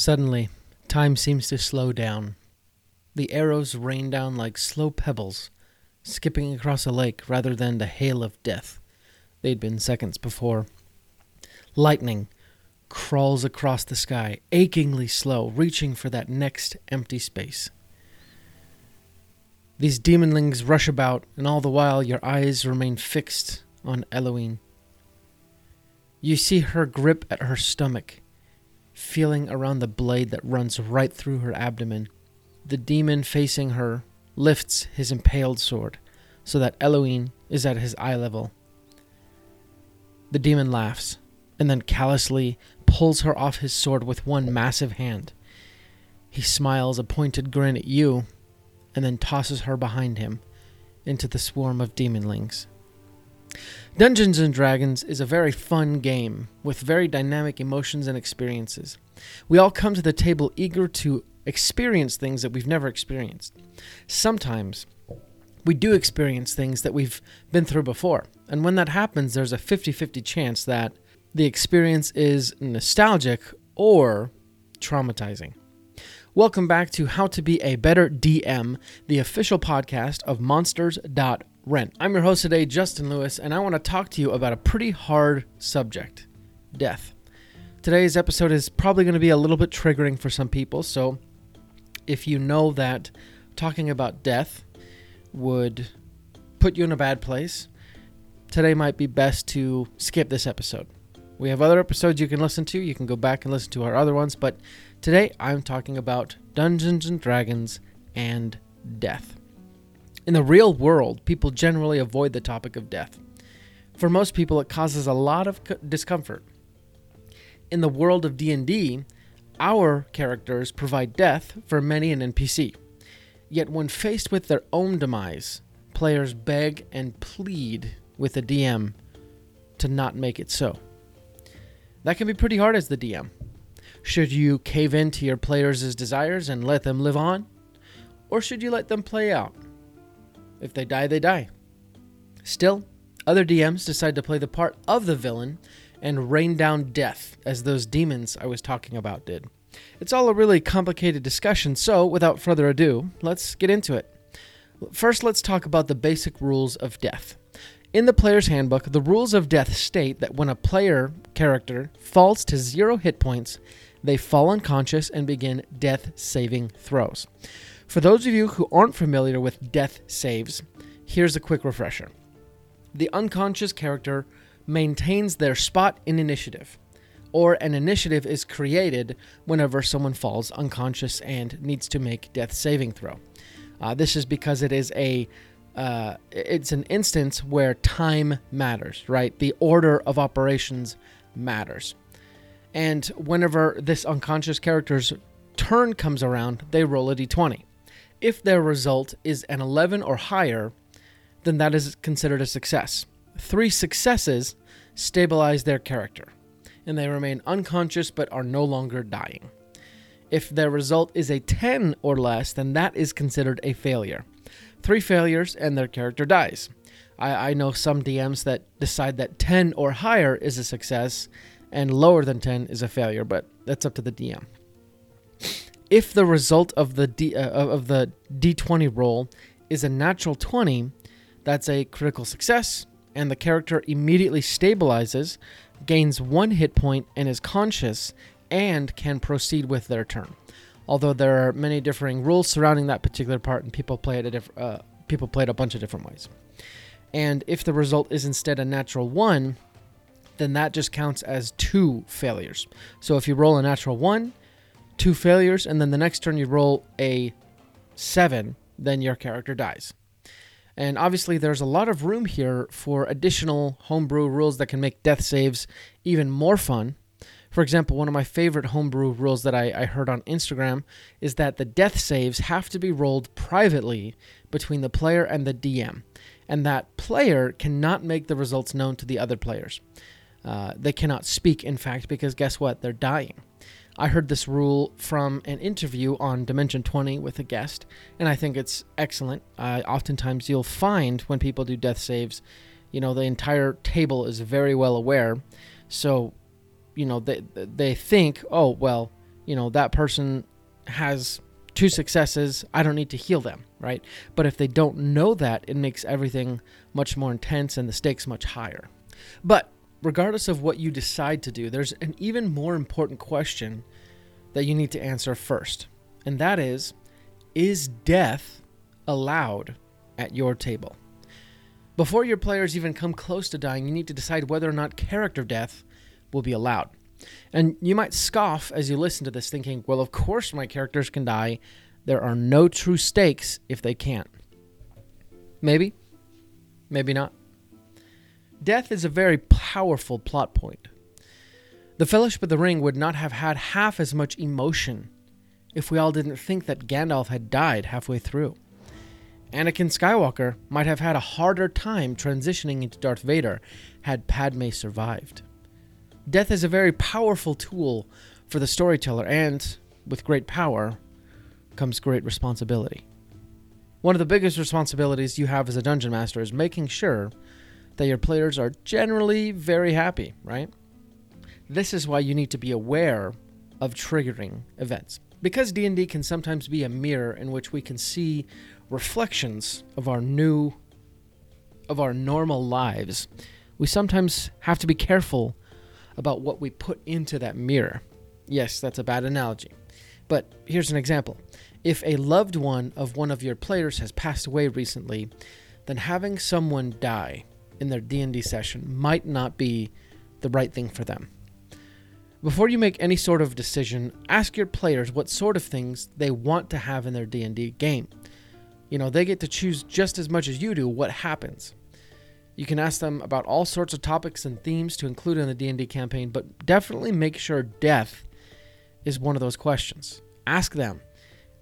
Suddenly, time seems to slow down. The arrows rain down like slow pebbles, skipping across a lake rather than the hail of death they'd been seconds before. Lightning crawls across the sky, achingly slow, reaching for that next empty space. These demonlings rush about, and all the while your eyes remain fixed on Eloin. You see her grip at her stomach, feeling around the blade that runs right through her abdomen. The demon facing her lifts his impaled sword so that Eloin is at his eye level. The demon laughs and then callously pulls her off his sword with one massive hand. He smiles a pointed grin at you and then tosses her behind him into the swarm of demonlings. Dungeons and Dragons is a very fun game with very dynamic emotions and experiences. We all come to the table eager to experience things that we've never experienced. Sometimes we do experience things that we've been through before, and when that happens, there's a 50 50 chance that the experience is nostalgic or traumatizing. Welcome back to How to Be a Better DM, the official podcast of Monsters.rent. I'm your host today, Justin Lewis, and I want to talk to you about a pretty hard subject death. Today's episode is probably going to be a little bit triggering for some people, so if you know that talking about death would put you in a bad place, today might be best to skip this episode. We have other episodes you can listen to. You can go back and listen to our other ones, but Today I'm talking about Dungeons and Dragons and death. In the real world, people generally avoid the topic of death. For most people, it causes a lot of discomfort. In the world of D&D, our characters provide death for many an NPC. Yet when faced with their own demise, players beg and plead with the DM to not make it so. That can be pretty hard as the DM. Should you cave in to your players' desires and let them live on? Or should you let them play out? If they die, they die. Still, other DMs decide to play the part of the villain and rain down death, as those demons I was talking about did. It's all a really complicated discussion, so without further ado, let's get into it. First, let's talk about the basic rules of death. In the player's handbook, the rules of death state that when a player character falls to zero hit points, they fall unconscious and begin death saving throws. For those of you who aren't familiar with death saves, here's a quick refresher. The unconscious character maintains their spot in initiative, or an initiative is created whenever someone falls unconscious and needs to make death saving throw. Uh, this is because it is a uh, it's an instance where time matters, right? The order of operations matters. And whenever this unconscious character's turn comes around, they roll a d20. If their result is an 11 or higher, then that is considered a success. Three successes stabilize their character, and they remain unconscious but are no longer dying. If their result is a 10 or less, then that is considered a failure. Three failures, and their character dies. I, I know some DMs that decide that 10 or higher is a success, and lower than 10 is a failure, but that's up to the DM. If the result of the D, uh, of the D20 roll is a natural 20, that's a critical success, and the character immediately stabilizes, gains one hit point, and is conscious, and can proceed with their turn. Although there are many differing rules surrounding that particular part, and people play it a diff- uh, people play it a bunch of different ways. And if the result is instead a natural one, then that just counts as two failures. So if you roll a natural one, two failures, and then the next turn you roll a seven, then your character dies. And obviously, there's a lot of room here for additional homebrew rules that can make death saves even more fun. For example, one of my favorite homebrew rules that I, I, heard on Instagram is that the death saves have to be rolled privately between the player and the DM, and that player cannot make the results known to the other players. Uh, they cannot speak, in fact, because guess what? They're dying. I heard this rule from an interview on Dimension 20 with a guest, and I think it's excellent. Uh, oftentimes, you'll find when people do death saves, you know, the entire table is very well aware. So, you know, they, they think, oh, well, you know, that person has two successes, I don't need to heal them, right? But if they don't know that, it makes everything much more intense and the stakes much higher. But regardless of what you decide to do, there's an even more important question that you need to answer first. And that is Is death allowed at your table? Before your players even come close to dying, you need to decide whether or not character death will be allowed. And you might scoff as you listen to this, thinking, well, of course my characters can die. There are no true stakes if they can't. Maybe, maybe not. Death is a very powerful plot point. The Fellowship of the Ring would not have had half as much emotion if we all didn't think that Gandalf had died halfway through. Anakin Skywalker might have had a harder time transitioning into Darth Vader had Padme survived. Death is a very powerful tool for the storyteller, and with great power comes great responsibility. One of the biggest responsibilities you have as a dungeon master is making sure that your players are generally very happy, right? This is why you need to be aware of triggering events. Because D&D can sometimes be a mirror in which we can see reflections of our new of our normal lives. We sometimes have to be careful about what we put into that mirror. Yes, that's a bad analogy. But here's an example. If a loved one of one of your players has passed away recently, then having someone die in their D&D session might not be the right thing for them. Before you make any sort of decision, ask your players what sort of things they want to have in their D&D game. You know, they get to choose just as much as you do what happens. You can ask them about all sorts of topics and themes to include in the D&D campaign, but definitely make sure death is one of those questions. Ask them,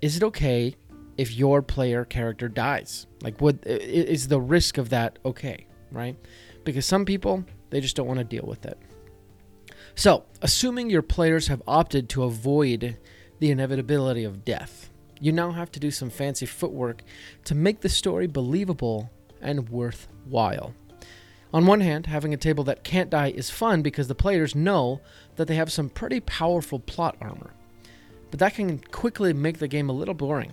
is it okay if your player character dies? Like would is the risk of that okay, right? Because some people they just don't want to deal with it. So, assuming your players have opted to avoid the inevitability of death, you now have to do some fancy footwork to make the story believable and worthwhile. On one hand, having a table that can't die is fun because the players know that they have some pretty powerful plot armor. But that can quickly make the game a little boring.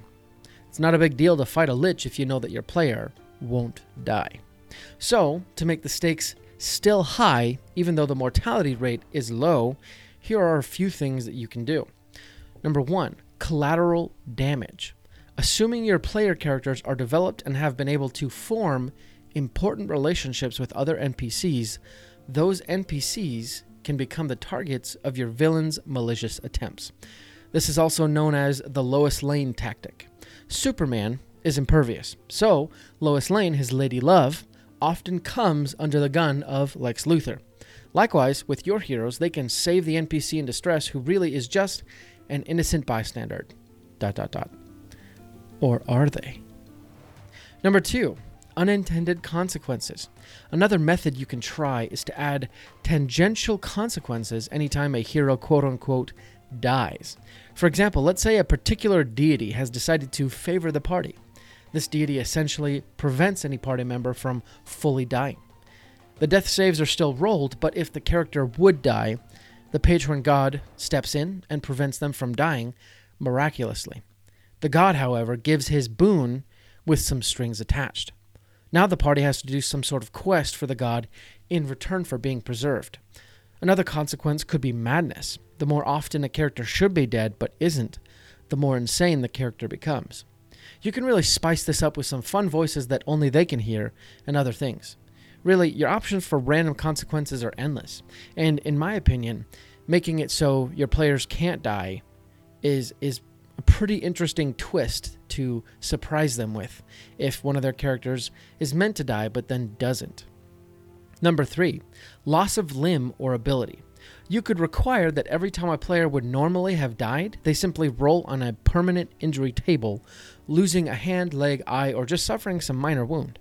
It's not a big deal to fight a lich if you know that your player won't die. So, to make the stakes still high, even though the mortality rate is low, here are a few things that you can do. Number one, collateral damage. Assuming your player characters are developed and have been able to form important relationships with other NPCs, those NPCs can become the targets of your villain's malicious attempts. This is also known as the Lois Lane tactic. Superman is impervious, so Lois Lane, his lady love, often comes under the gun of Lex Luthor. Likewise, with your heroes, they can save the NPC in distress who really is just an innocent bystander. Dot dot dot. Or are they? Number two, unintended consequences. Another method you can try is to add tangential consequences anytime a hero quote unquote dies. For example, let's say a particular deity has decided to favor the party. This deity essentially prevents any party member from fully dying. The death saves are still rolled, but if the character would die, the patron god steps in and prevents them from dying miraculously. The god, however, gives his boon with some strings attached. Now the party has to do some sort of quest for the god in return for being preserved. Another consequence could be madness. The more often a character should be dead but isn't, the more insane the character becomes. You can really spice this up with some fun voices that only they can hear and other things. Really, your options for random consequences are endless. And in my opinion, making it so your players can't die is is a pretty interesting twist to surprise them with if one of their characters is meant to die but then doesn't. Number three, loss of limb or ability. You could require that every time a player would normally have died, they simply roll on a permanent injury table, losing a hand, leg, eye, or just suffering some minor wound.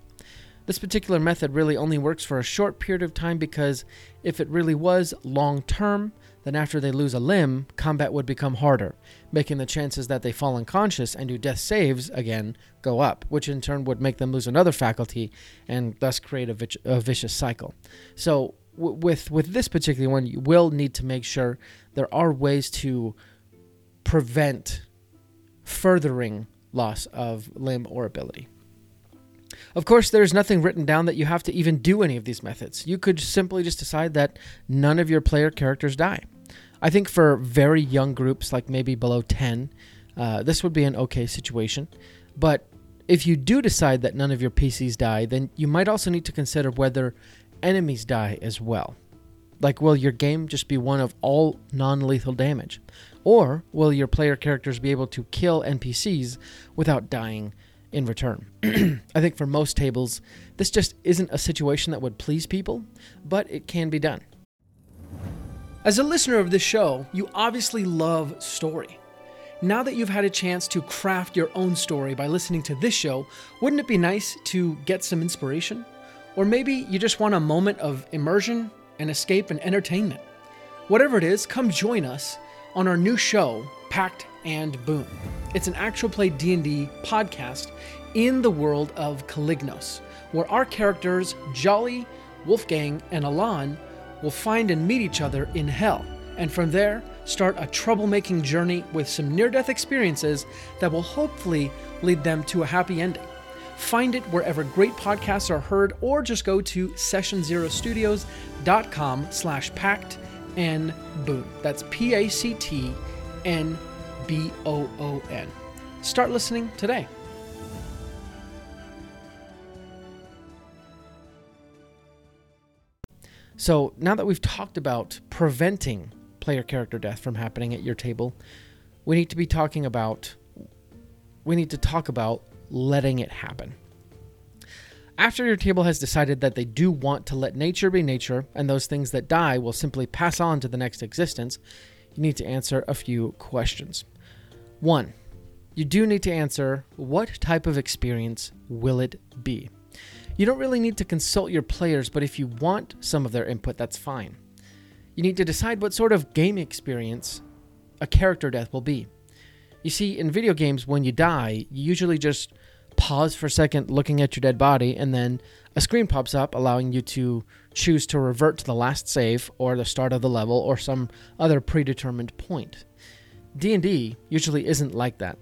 This particular method really only works for a short period of time because if it really was long term, then after they lose a limb, combat would become harder, making the chances that they fall unconscious and do death saves again go up, which in turn would make them lose another faculty and thus create a, vic- a vicious cycle. So with with this particular one, you will need to make sure there are ways to prevent furthering loss of limb or ability. Of course, there's nothing written down that you have to even do any of these methods. You could simply just decide that none of your player characters die. I think for very young groups, like maybe below 10, uh, this would be an okay situation. But if you do decide that none of your PCs die, then you might also need to consider whether enemies die as well. Like, will your game just be one of all non lethal damage? Or will your player characters be able to kill NPCs without dying in return? I think for most tables, this just isn't a situation that would please people, but it can be done. As a listener of this show, you obviously love story. Now that you've had a chance to craft your own story by listening to this show, wouldn't it be nice to get some inspiration? Or maybe you just want a moment of immersion and escape and entertainment. Whatever it is, come join us on our new show, Pact and Boon. It's an actual play D&D podcast in the world of Calignos, where our characters Jolly, Wolfgang, and Alan will find and meet each other in hell, and from there start a troublemaking journey with some near-death experiences that will hopefully lead them to a happy ending. Find it wherever great podcasts are heard, or just go to sessionzerostudios.com slash pact and boon. That's P-A-C-T-N-B-O-O-N. Start listening today. So now that we've talked about preventing player character death from happening at your table, we need to be talking about we need to talk about letting it happen. After your table has decided that they do want to let nature be nature and those things that die will simply pass on to the next existence, you need to answer a few questions. One, you do need to answer what type of experience will it be? You don't really need to consult your players, but if you want some of their input, that's fine. You need to decide what sort of game experience a character death will be. You see, in video games, when you die, you usually just pause for a second looking at your dead body, and then a screen pops up allowing you to choose to revert to the last save or the start of the level or some other predetermined point. D&D usually isn't like that.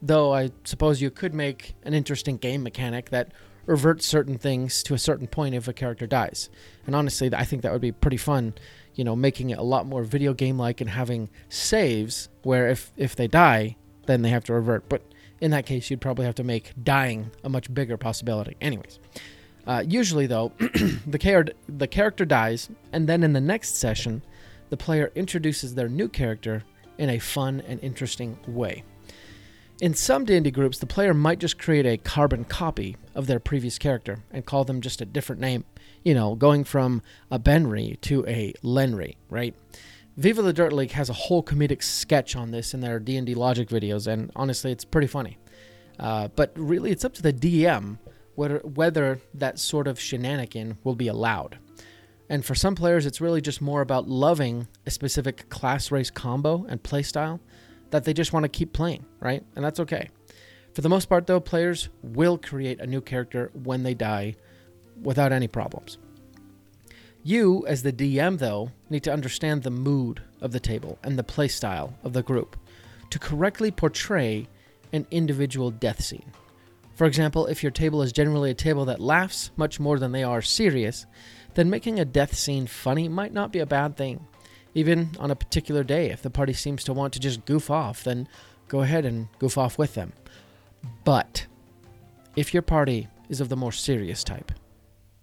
Though I suppose you could make an interesting game mechanic that reverts certain things to a certain point if a character dies. And honestly, I think that would be pretty fun, you know, making it a lot more video game like and having saves where if if they die, then they have to revert. But in that case, you'd probably have to make dying a much bigger possibility. Anyways, uh, usually though, the, char- the character dies, and then in the next session, the player introduces their new character in a fun and interesting way. In some D&D groups, the player might just create a carbon copy of their previous character and call them just a different name. You know, going from a Benry to a Lenry, right? Viva La Dirt League has a whole comedic sketch on this in their D&D logic videos, and honestly, it's pretty funny. Uh, but really, it's up to the DM whether, whether that sort of shenanigan will be allowed. And for some players, it's really just more about loving a specific class race combo and playstyle that they just want to keep playing, right? And that's okay. For the most part, though, players will create a new character when they die without any problems. You, as the DM, though, need to understand the mood of the table and the playstyle of the group to correctly portray an individual death scene. For example, if your table is generally a table that laughs much more than they are serious, then making a death scene funny might not be a bad thing. Even on a particular day, if the party seems to want to just goof off, then go ahead and goof off with them. But if your party is of the more serious type,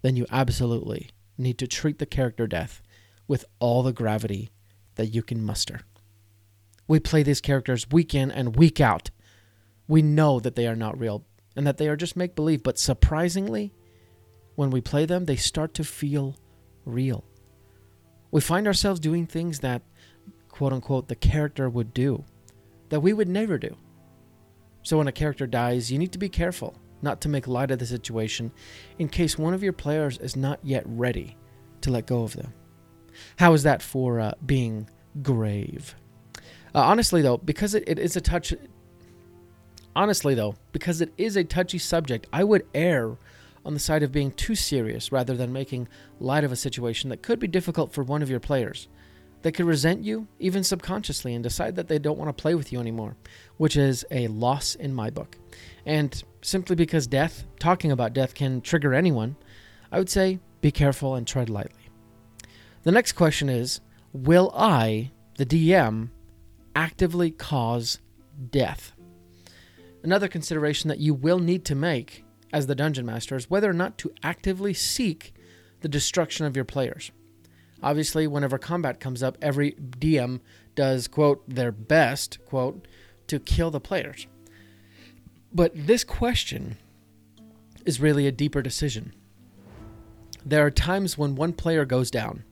then you absolutely need to treat the character death with all the gravity that you can muster. We play these characters week in and week out. We know that they are not real and that they are just make believe, but surprisingly, when we play them, they start to feel real. We find ourselves doing things that, quote unquote, the character would do, that we would never do. So when a character dies, you need to be careful not to make light of the situation in case one of your players is not yet ready to let go of them. How is that for uh, being grave? Uh, honestly, though, because it, it is a touch. Honestly, though, because it is a touchy subject, I would err on the side of being too serious rather than making light of a situation that could be difficult for one of your players. They could resent you, even subconsciously, and decide that they don't want to play with you anymore, which is a loss in my book. And simply because death, talking about death, can trigger anyone, I would say be careful and tread lightly. The next question is Will I, the DM, actively cause death? Another consideration that you will need to make as the dungeon master is whether or not to actively seek the destruction of your players. Obviously, whenever combat comes up, every DM does, quote, their best, quote, to kill the players. But this question is really a deeper decision. There are times when one player goes down,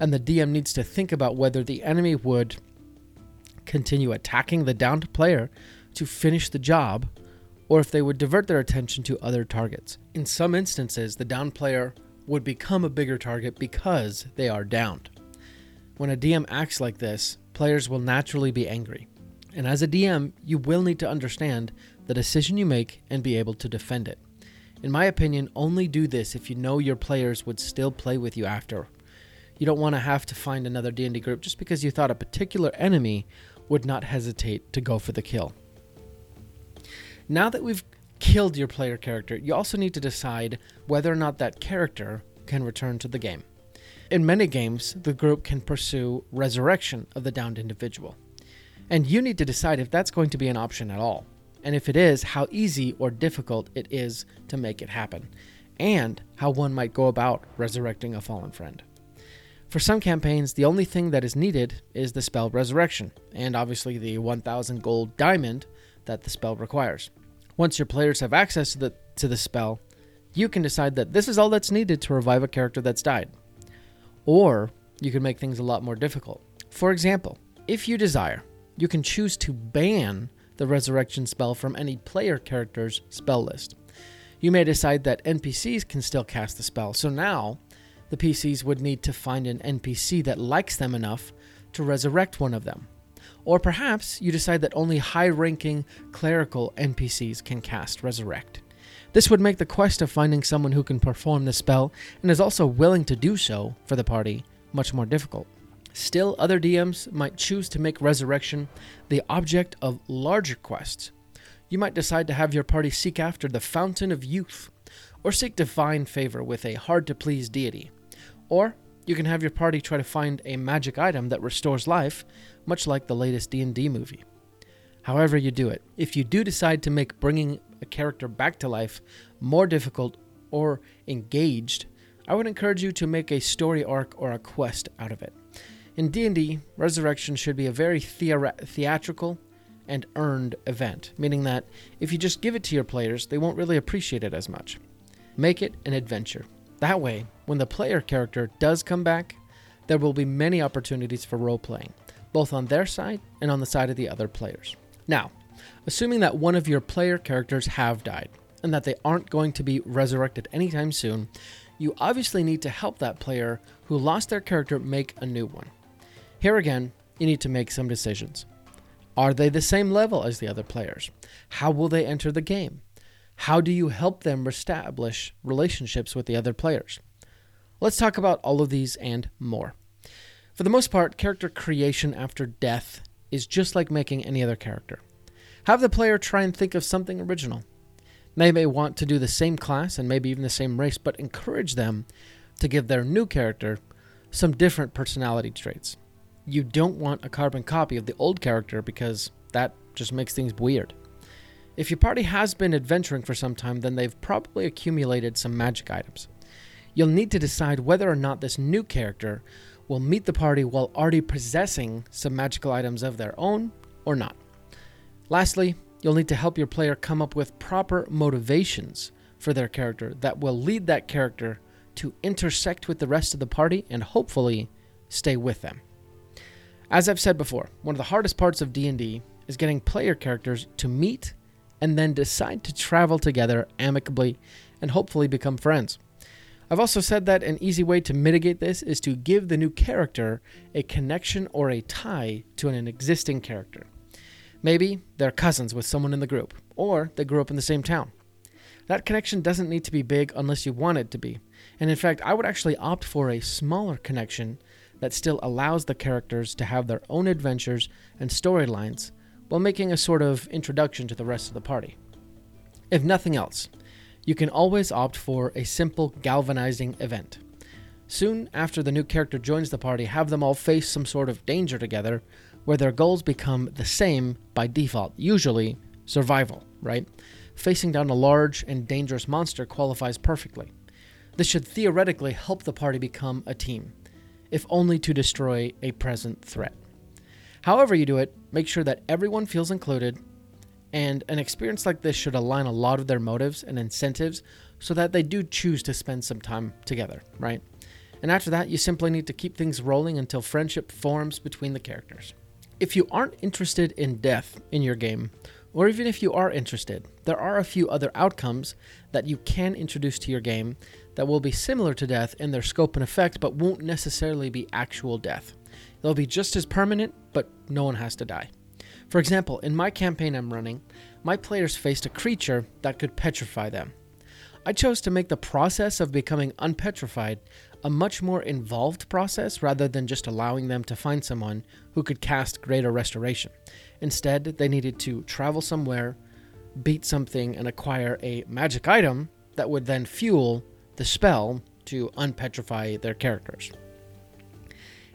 and the DM needs to think about whether the enemy would continue attacking the downed player to finish the job, or if they would divert their attention to other targets. In some instances, the downed player would become a bigger target because they are downed. When a DM acts like this, players will naturally be angry. And as a DM, you will need to understand the decision you make and be able to defend it. In my opinion, only do this if you know your players would still play with you after. You don't want to have to find another D&D group just because you thought a particular enemy would not hesitate to go for the kill. Now that we've killed your player character, you also need to decide whether or not that character can return to the game. In many games, the group can pursue resurrection of the downed individual. And you need to decide if that's going to be an option at all. And if it is, how easy or difficult it is to make it happen. And how one might go about resurrecting a fallen friend. For some campaigns, the only thing that is needed is the spell Resurrection, and obviously the 1000 gold diamond that the spell requires. Once your players have access to the, to the spell, you can decide that this is all that's needed to revive a character that's died. Or you can make things a lot more difficult. For example, if you desire, you can choose to ban the resurrection spell from any player character's spell list. You may decide that NPCs can still cast the spell, so now the PCs would need to find an NPC that likes them enough to resurrect one of them. Or perhaps you decide that only high ranking clerical NPCs can cast Resurrect. This would make the quest of finding someone who can perform the spell and is also willing to do so for the party much more difficult. Still, other DMs might choose to make Resurrection the object of larger quests. You might decide to have your party seek after the Fountain of Youth, or seek divine favor with a hard to please deity. Or you can have your party try to find a magic item that restores life, much like the latest D&D movie. However you do it, if you do decide to make bringing a character back to life more difficult or engaged, I would encourage you to make a story arc or a quest out of it. In D&D, resurrection should be a very theatrical and earned event, meaning that if you just give it to your players, they won't really appreciate it as much. Make it an adventure. That way, when the player character does come back, there will be many opportunities for role playing, both on their side and on the side of the other players. Now, assuming that one of your player characters have died and that they aren't going to be resurrected anytime soon, you obviously need to help that player who lost their character make a new one. Here again, you need to make some decisions. Are they the same level as the other players? How will they enter the game? How do you help them establish relationships with the other players? Let's talk about all of these and more. For the most part, character creation after death is just like making any other character. Have the player try and think of something original. They may want to do the same class and maybe even the same race, but encourage them to give their new character some different personality traits. You don't want a carbon copy of the old character because that just makes things weird. If your party has been adventuring for some time, then they've probably accumulated some magic items. You'll need to decide whether or not this new character will meet the party while already possessing some magical items of their own or not. Lastly, you'll need to help your player come up with proper motivations for their character that will lead that character to intersect with the rest of the party and hopefully stay with them. As I've said before, one of the hardest parts of D&D is getting player characters to meet and then decide to travel together amicably and hopefully become friends. I've also said that an easy way to mitigate this is to give the new character a connection or a tie to an existing character. Maybe they're cousins with someone in the group, or they grew up in the same town. That connection doesn't need to be big unless you want it to be. And in fact, I would actually opt for a smaller connection that still allows the characters to have their own adventures and storylines while making a sort of introduction to the rest of the party. If nothing else, you can always opt for a simple galvanizing event. Soon after the new character joins the party, have them all face some sort of danger together where their goals become the same by default, usually survival, right? Facing down a large and dangerous monster qualifies perfectly. This should theoretically help the party become a team, if only to destroy a present threat. However, you do it, make sure that everyone feels included, and an experience like this should align a lot of their motives and incentives so that they do choose to spend some time together, right? And after that, you simply need to keep things rolling until friendship forms between the characters. If you aren't interested in death in your game, or even if you are interested, there are a few other outcomes that you can introduce to your game that will be similar to death in their scope and effect, but won't necessarily be actual death. They'll be just as permanent, but no one has to die. For example, in my campaign I'm running, my players faced a creature that could petrify them. I chose to make the process of becoming unpetrified a much more involved process rather than just allowing them to find someone who could cast greater restoration. Instead, they needed to travel somewhere, beat something, and acquire a magic item that would then fuel the spell to unpetrify their characters.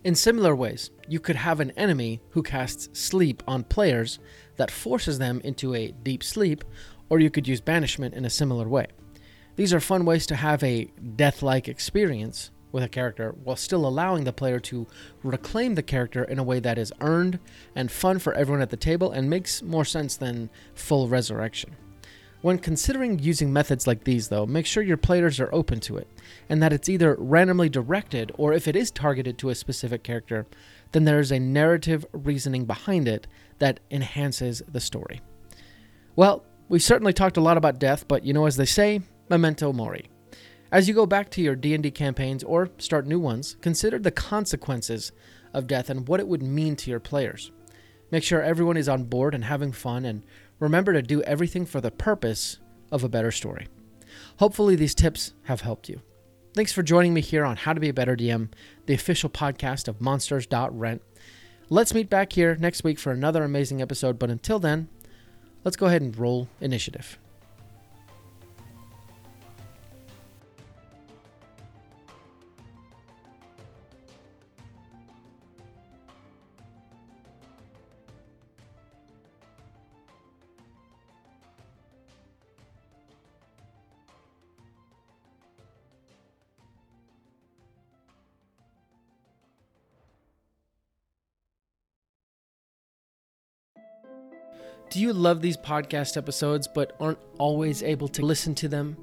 In similar ways, you could have an enemy who casts sleep on players that forces them into a deep sleep, or you could use banishment in a similar way. These are fun ways to have a death like experience with a character while still allowing the player to reclaim the character in a way that is earned and fun for everyone at the table and makes more sense than full resurrection. When considering using methods like these, though, make sure your players are open to it, and that it's either randomly directed or if it is targeted to a specific character, then there is a narrative reasoning behind it that enhances the story. Well, we've certainly talked a lot about death, but you know, as they say, memento mori. As you go back to your D&D campaigns or start new ones, consider the consequences of death and what it would mean to your players. Make sure everyone is on board and having fun and remember to do everything for the purpose of a better story. Hopefully these tips have helped you. Thanks for joining me here on How to Be a Better DM, the official podcast of monsters.rent. Let's meet back here next week for another amazing episode, but until then, let's go ahead and roll initiative. Do you love these podcast episodes but aren't always able to listen to them?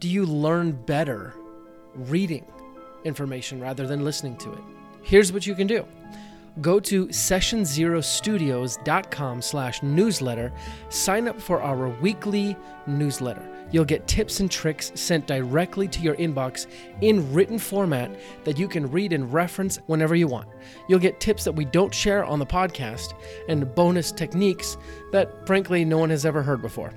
Do you learn better reading information rather than listening to it? Here's what you can do. Go to sessionzerostudios.com slash newsletter. Sign up for our weekly newsletter. You'll get tips and tricks sent directly to your inbox in written format that you can read and reference whenever you want. You'll get tips that we don't share on the podcast and bonus techniques that, frankly, no one has ever heard before.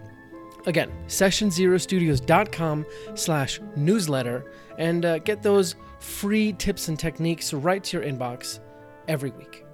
Again, sessionzerostudios.com slash newsletter and uh, get those free tips and techniques right to your inbox every week.